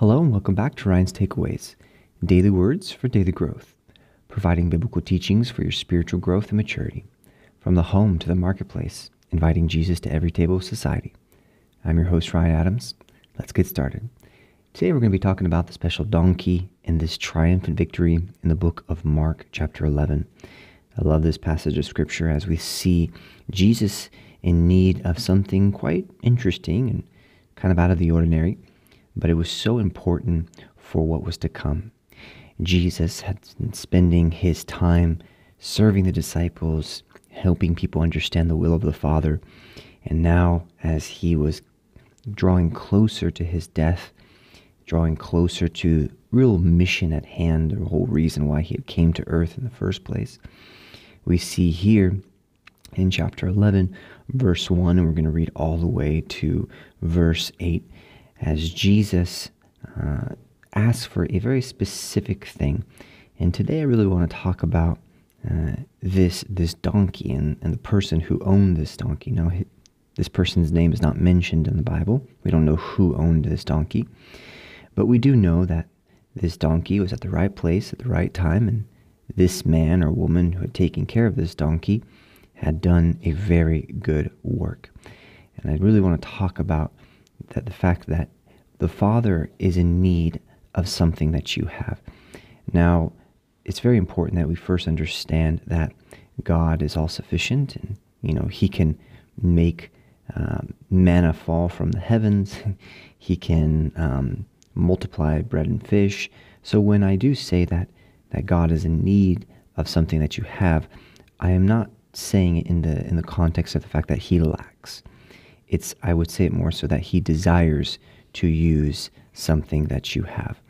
Hello and welcome back to Ryan's Takeaways, daily words for daily growth, providing biblical teachings for your spiritual growth and maturity, from the home to the marketplace, inviting Jesus to every table of society. I'm your host, Ryan Adams. Let's get started. Today we're going to be talking about the special donkey and this triumphant victory in the book of Mark, chapter 11. I love this passage of scripture as we see Jesus in need of something quite interesting and kind of out of the ordinary but it was so important for what was to come. Jesus had been spending his time serving the disciples, helping people understand the will of the Father. And now, as he was drawing closer to his death, drawing closer to real mission at hand, the whole reason why he came to earth in the first place, we see here in chapter 11, verse 1, and we're going to read all the way to verse 8 as Jesus uh, asks for a very specific thing. And today I really want to talk about uh, this this donkey and, and the person who owned this donkey. Now, this person's name is not mentioned in the Bible. We don't know who owned this donkey. But we do know that this donkey was at the right place at the right time, and this man or woman who had taken care of this donkey had done a very good work. And I really want to talk about that the fact that the Father is in need of something that you have. Now, it's very important that we first understand that God is all sufficient and, you know, He can make um, manna fall from the heavens, He can um, multiply bread and fish. So when I do say that, that God is in need of something that you have, I am not saying it in the in the context of the fact that he lacks. It's I would say it more so that he desires to use something that you have.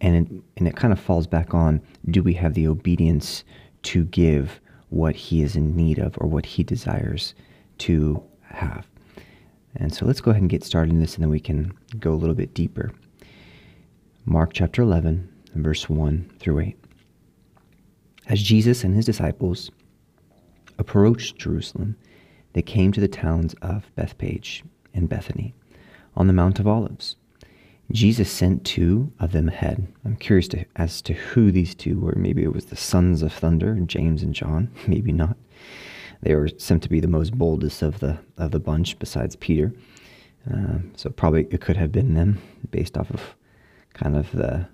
And it, and it kind of falls back on do we have the obedience to give what he is in need of or what he desires to have? And so let's go ahead and get started in this and then we can go a little bit deeper. Mark chapter 11, verse 1 through 8. As Jesus and his disciples approached Jerusalem, they came to the towns of Bethphage and Bethany on the Mount of Olives. Jesus sent two of them ahead. I'm curious to, as to who these two were. Maybe it was the sons of thunder, James and John. Maybe not. They were sent to be the most boldest of the of the bunch, besides Peter. Uh, so probably it could have been them, based off of kind of the,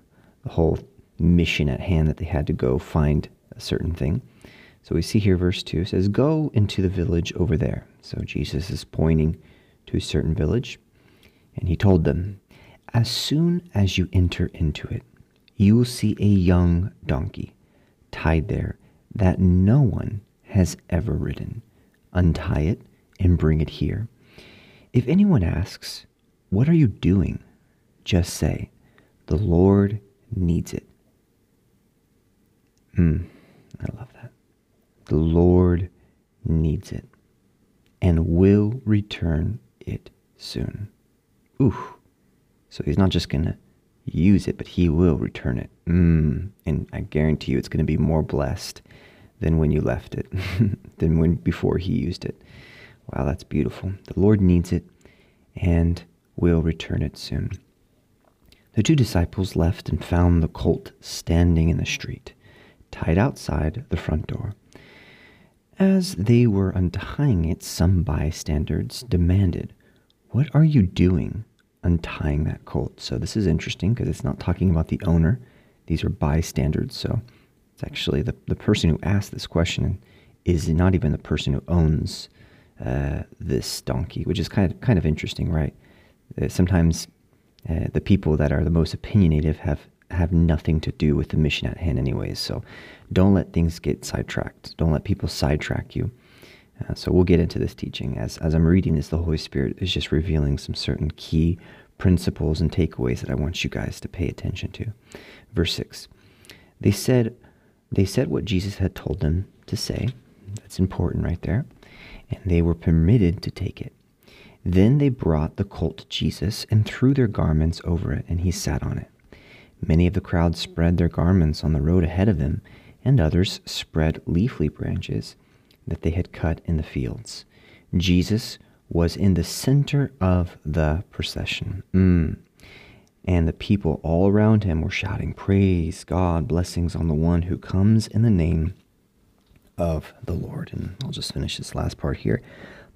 the whole mission at hand that they had to go find a certain thing. So we see here, verse 2 says, Go into the village over there. So Jesus is pointing to a certain village. And he told them, As soon as you enter into it, you will see a young donkey tied there that no one has ever ridden. Untie it and bring it here. If anyone asks, What are you doing? just say, The Lord needs it. Hmm, I love that. The Lord needs it and will return it soon. Ooh. So he's not just going to use it, but he will return it. Mm. And I guarantee you it's going to be more blessed than when you left it, than when before he used it. Wow, that's beautiful. The Lord needs it and will return it soon. The two disciples left and found the colt standing in the street, tied outside the front door. As they were untying it, some bystanders demanded, What are you doing? untying that colt. So this is interesting because it's not talking about the owner. These are bystanders. So it's actually the, the person who asked this question is not even the person who owns uh, this donkey, which is kind of kind of interesting, right? Uh, sometimes uh, the people that are the most opinionative have have nothing to do with the mission at hand, anyways. So don't let things get sidetracked. Don't let people sidetrack you. Uh, so we'll get into this teaching as as I'm reading this. The Holy Spirit is just revealing some certain key principles and takeaways that I want you guys to pay attention to. Verse six, they said they said what Jesus had told them to say. That's important right there, and they were permitted to take it. Then they brought the colt to Jesus and threw their garments over it, and he sat on it. Many of the crowd spread their garments on the road ahead of him, and others spread leafy branches that they had cut in the fields. Jesus was in the center of the procession. Mm. And the people all around him were shouting, Praise God, blessings on the one who comes in the name of the Lord. And I'll just finish this last part here.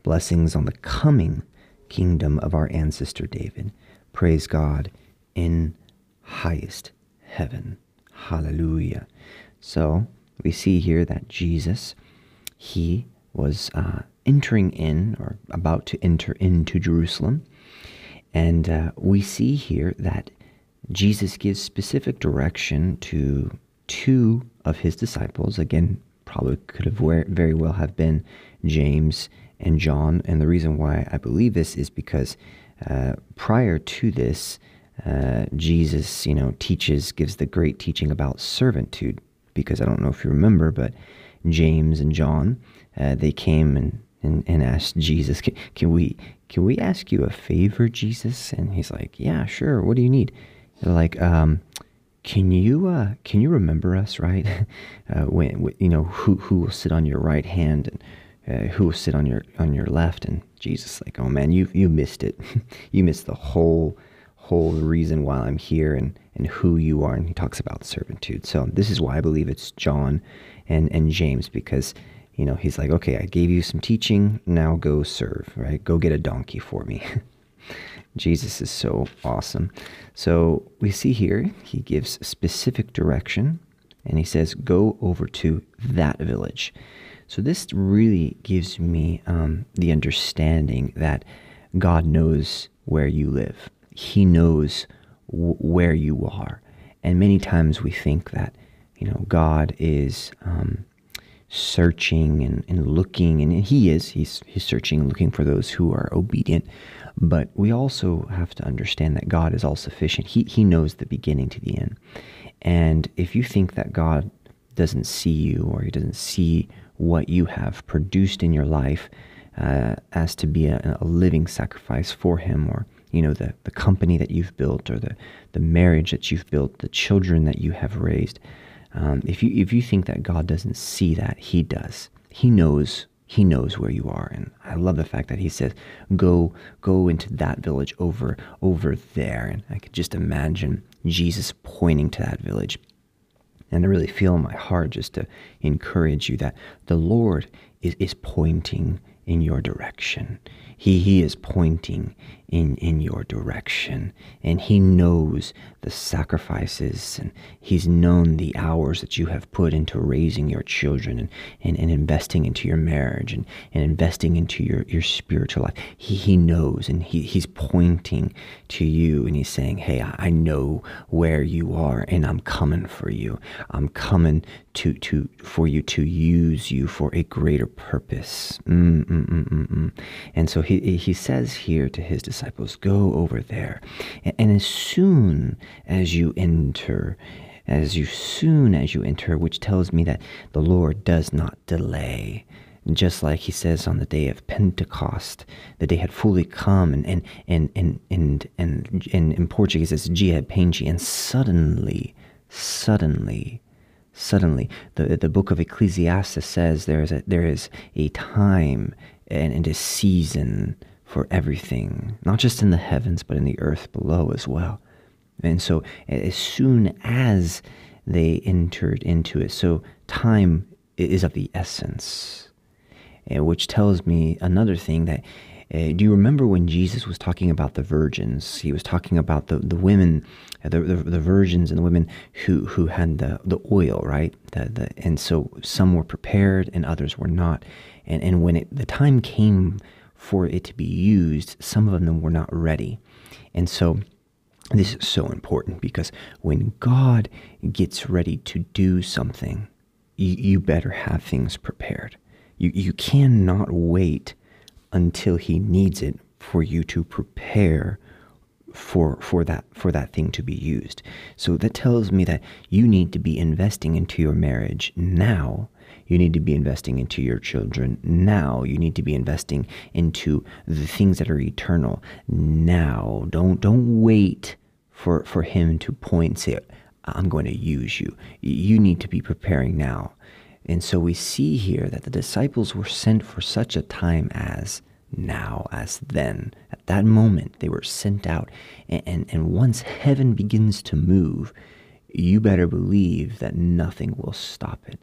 Blessings on the coming kingdom of our ancestor David. Praise God in highest heaven. Hallelujah. So we see here that Jesus, he was uh, entering in or about to enter into Jerusalem. And uh, we see here that Jesus gives specific direction to two of his disciples. Again, probably could have very well have been James and John. And the reason why I believe this is because uh, prior to this, uh, Jesus, you know, teaches, gives the great teaching about servitude. Because I don't know if you remember, but James and John, uh, they came and, and, and asked Jesus, can, can, we can we ask you a favor, Jesus? And he's like, Yeah, sure. What do you need? They're like, um, can you uh, can you remember us, right? Uh, when you know who who will sit on your right hand and uh, who will sit on your on your left? And Jesus, like, oh man, you you missed it. you missed the whole whole reason why I'm here and and who you are. And he talks about servitude. So this is why I believe it's John and and James because you know he's like, okay, I gave you some teaching. Now go serve, right? Go get a donkey for me. Jesus is so awesome. So we see here, he gives specific direction and he says, Go over to that village. So this really gives me um, the understanding that God knows where you live, He knows w- where you are. And many times we think that, you know, God is. Um, searching and, and looking and he is he's he's searching and looking for those who are obedient but we also have to understand that God is all sufficient. He, he knows the beginning to the end. And if you think that God doesn't see you or he doesn't see what you have produced in your life uh, as to be a, a, living sacrifice for him or you know the, the company that you've built or the, the marriage that you've built the children that you have raised um, if you if you think that god doesn't see that he does. He knows he knows where you are. And i love the fact that he says go go into that village over over there. And i could just imagine jesus pointing to that village. And i really feel in my heart just to encourage you that the lord is, is pointing in your direction he, he is pointing in, in your direction. And He knows the sacrifices and He's known the hours that you have put into raising your children and, and, and investing into your marriage and, and investing into your, your spiritual life. He, he knows and he, He's pointing to you and He's saying, Hey, I, I know where you are and I'm coming for you. I'm coming to, to for you to use you for a greater purpose. Mm, mm, mm, mm, mm. and so he, he says here to his disciples, Go over there. And, and as soon as you enter, as you soon as you enter, which tells me that the Lord does not delay. Just like he says on the day of Pentecost, the day had fully come, and and and and and, and, and in Portuguese it's dia penche, and suddenly, suddenly, suddenly, the the book of Ecclesiastes says there is a there is a time and, and a season for everything, not just in the heavens, but in the earth below as well. And so, as soon as they entered into it, so time is of the essence, uh, which tells me another thing that. Uh, do you remember when Jesus was talking about the virgins? He was talking about the, the women, uh, the, the, the virgins and the women who, who had the, the oil, right? The, the, and so some were prepared and others were not. And, and when it, the time came for it to be used, some of them were not ready. And so this is so important because when God gets ready to do something, you, you better have things prepared. You, you cannot wait until He needs it for you to prepare for for that for that thing to be used. So that tells me that you need to be investing into your marriage now. You need to be investing into your children now. You need to be investing into the things that are eternal now. Don't don't wait for for him to point say I'm going to use you. You need to be preparing now. And so we see here that the disciples were sent for such a time as now as then. At that moment, they were sent out. And, and, and once heaven begins to move, you better believe that nothing will stop it.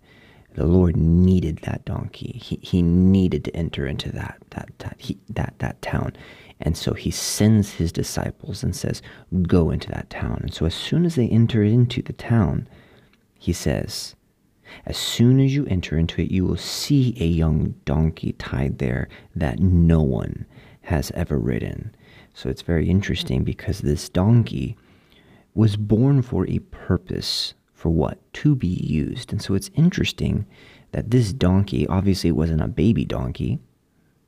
The Lord needed that donkey. He, he needed to enter into that that that he, that that town, and so he sends his disciples and says, "Go into that town." And so as soon as they enter into the town, he says, as soon as you enter into it, you will see a young donkey tied there that no one has ever ridden. So it's very interesting because this donkey was born for a purpose. For what? To be used. And so it's interesting that this donkey obviously wasn't a baby donkey.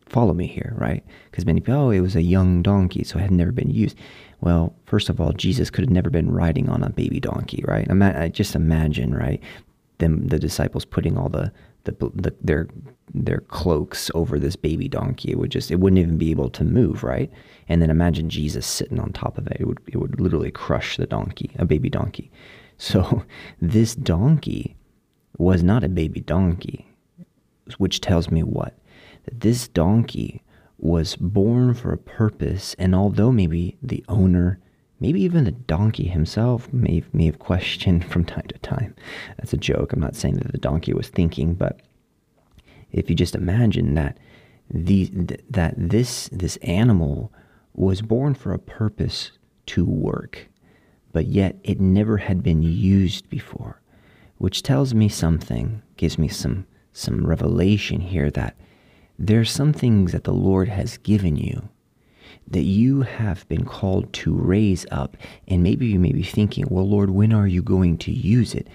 Follow me here, right? Because many people, oh, it was a young donkey, so it had never been used. Well, first of all, Jesus could have never been riding on a baby donkey, right? Ima- just imagine, right? The disciples putting all the, the, the their their cloaks over this baby donkey. It would just it wouldn't even be able to move, right? And then imagine Jesus sitting on top of it. It would it would literally crush the donkey, a baby donkey. So this donkey was not a baby donkey, which tells me what? That this donkey was born for a purpose, and although maybe the owner Maybe even the donkey himself may, may have questioned from time to time. That's a joke. I'm not saying that the donkey was thinking, but if you just imagine that the, that this this animal was born for a purpose to work, but yet it never had been used before, which tells me something, gives me some some revelation here that there's some things that the Lord has given you that you have been called to raise up. And maybe you may be thinking, well, Lord, when are you going to use it?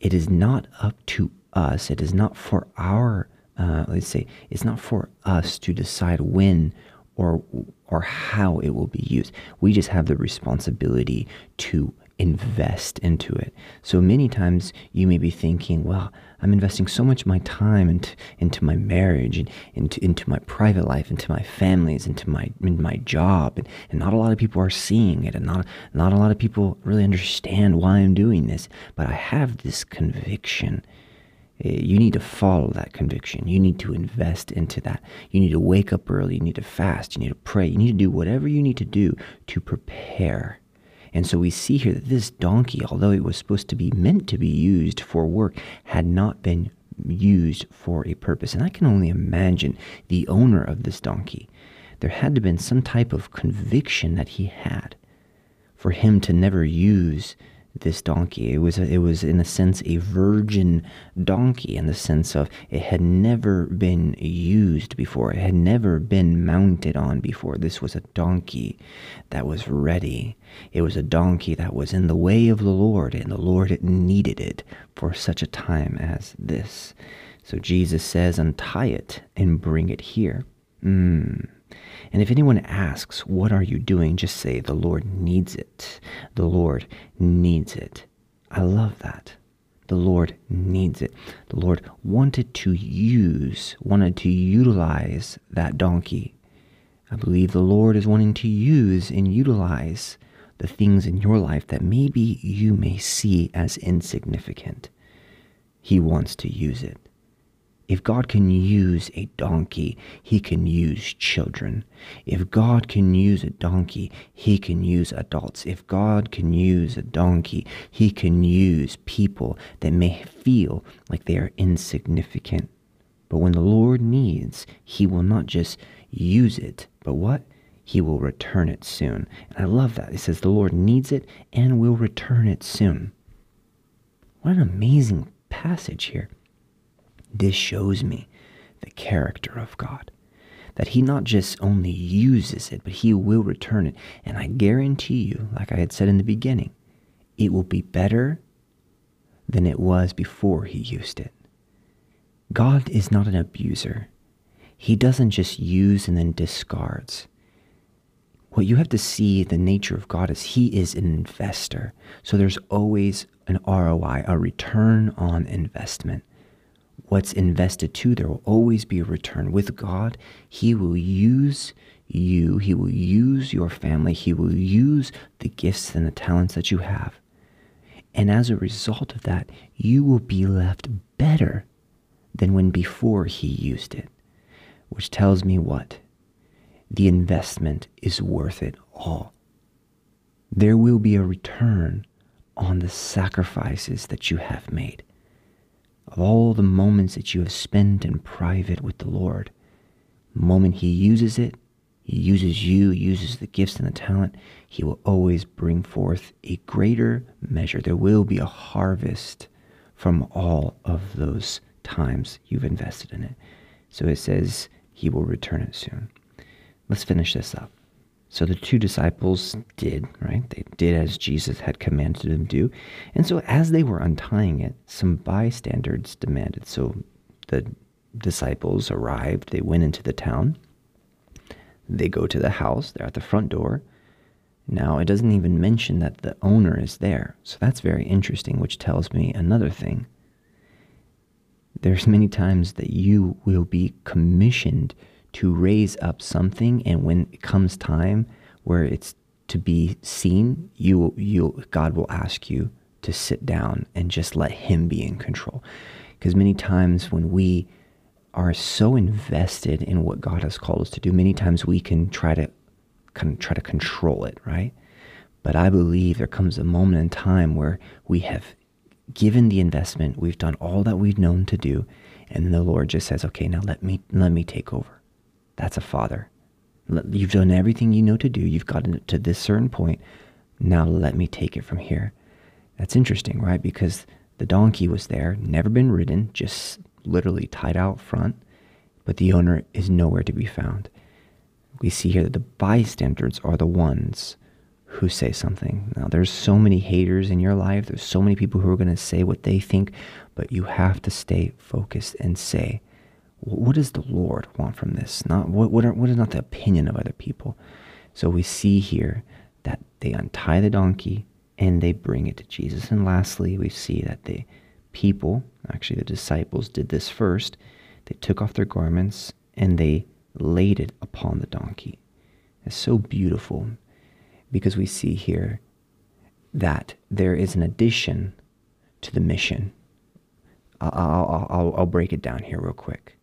It is not up to us. It is not for our, uh, let's say, it's not for us to decide when or or how it will be used. We just have the responsibility to invest into it. So many times you may be thinking, well, I'm investing so much of my time into, into my marriage and into, into my private life, into my families, into my, into my job. And, and not a lot of people are seeing it. And not, not a lot of people really understand why I'm doing this. But I have this conviction. Eh, you need to follow that conviction. You need to invest into that. You need to wake up early. You need to fast. You need to pray. You need to do whatever you need to do to prepare and so we see here that this donkey, although it was supposed to be meant to be used for work, had not been used for a purpose. And I can only imagine the owner of this donkey. There had to have been some type of conviction that he had for him to never use this donkey. It was a, it was in a sense a virgin donkey in the sense of it had never been used before. It had never been mounted on before. This was a donkey that was ready. It was a donkey that was in the way of the Lord, and the Lord needed it for such a time as this. So Jesus says, "Untie it and bring it here." Mm. And if anyone asks, What are you doing? just say, The Lord needs it. The Lord needs it. I love that. The Lord needs it. The Lord wanted to use, wanted to utilize that donkey. I believe the Lord is wanting to use and utilize the things in your life that maybe you may see as insignificant. He wants to use it. If God can use a donkey, he can use children. If God can use a donkey, he can use adults. If God can use a donkey, he can use people that may feel like they are insignificant. But when the Lord needs, he will not just use it, but what? He will return it soon. And I love that. It says the Lord needs it and will return it soon. What an amazing passage here. This shows me the character of God. That He not just only uses it, but He will return it. And I guarantee you, like I had said in the beginning, it will be better than it was before He used it. God is not an abuser. He doesn't just use and then discards. What you have to see the nature of God is He is an investor. So there's always an ROI, a return on investment what's invested to, there will always be a return. With God, He will use you, He will use your family, He will use the gifts and the talents that you have. And as a result of that, you will be left better than when before He used it. Which tells me what? the investment is worth it all. There will be a return on the sacrifices that you have made, of all the moments that you have spent in private with the Lord. The moment He uses it, He uses you, uses the gifts and the talent, He will always bring forth a greater measure. There will be a harvest from all of those times you've invested in it. So it says He will return it soon. Let's finish this up. So the two disciples did, right? They did as Jesus had commanded them to do. And so as they were untying it, some bystanders demanded. So the disciples arrived, they went into the town. They go to the house, they're at the front door. Now, it doesn't even mention that the owner is there. So that's very interesting, which tells me another thing. There's many times that you will be commissioned to raise up something and when it comes time where it's to be seen you you God will ask you to sit down and just let him be in control. Because many times when we are so invested in what God has called us to do many times we can try to kind of try to control it right? But I believe there comes a moment in time where we have given the investment we've done all that we've known to do and the Lord just says okay now let me let me take over that's a father. You've done everything you know to do. You've gotten to this certain point. Now let me take it from here. That's interesting, right? Because the donkey was there, never been ridden, just literally tied out front, but the owner is nowhere to be found. We see here that the bystanders are the ones who say something. Now, there's so many haters in your life. There's so many people who are going to say what they think, but you have to stay focused and say, what does the Lord want from this? Not what what, are, what is not the opinion of other people. So we see here that they untie the donkey and they bring it to Jesus. And lastly, we see that the people, actually the disciples, did this first. They took off their garments and they laid it upon the donkey. It's so beautiful because we see here that there is an addition to the mission. I'll, I'll, I'll, I'll break it down here real quick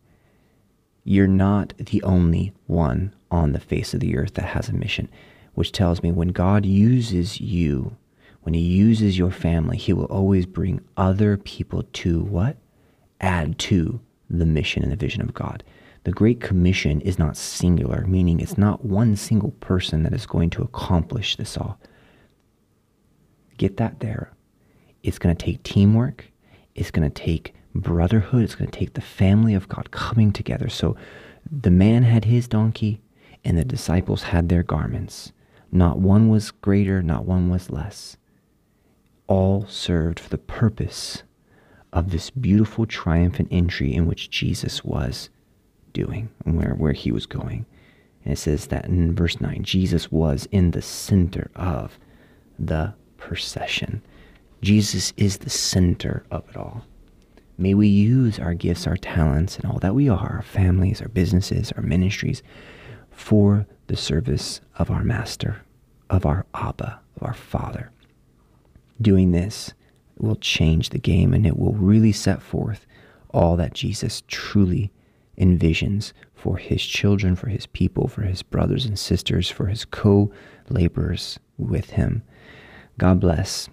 you're not the only one on the face of the earth that has a mission, which tells me when God uses you, when He uses your family, He will always bring other people to what? Add to the mission and the vision of God. The Great Commission is not singular, meaning it's not one single person that is going to accomplish this all. Get that there. It's going to take teamwork. It's going to take brotherhood. It's going to take the family of God coming together. So the man had his donkey, and the disciples had their garments. Not one was greater, not one was less. All served for the purpose of this beautiful triumphant entry in which Jesus was doing and where, where he was going. And it says that in verse 9, Jesus was in the center of the procession. Jesus is the center of it all. May we use our gifts, our talents, and all that we are, our families, our businesses, our ministries, for the service of our Master, of our Abba, of our Father. Doing this will change the game and it will really set forth all that Jesus truly envisions for his children, for his people, for his brothers and sisters, for his co laborers with him. God bless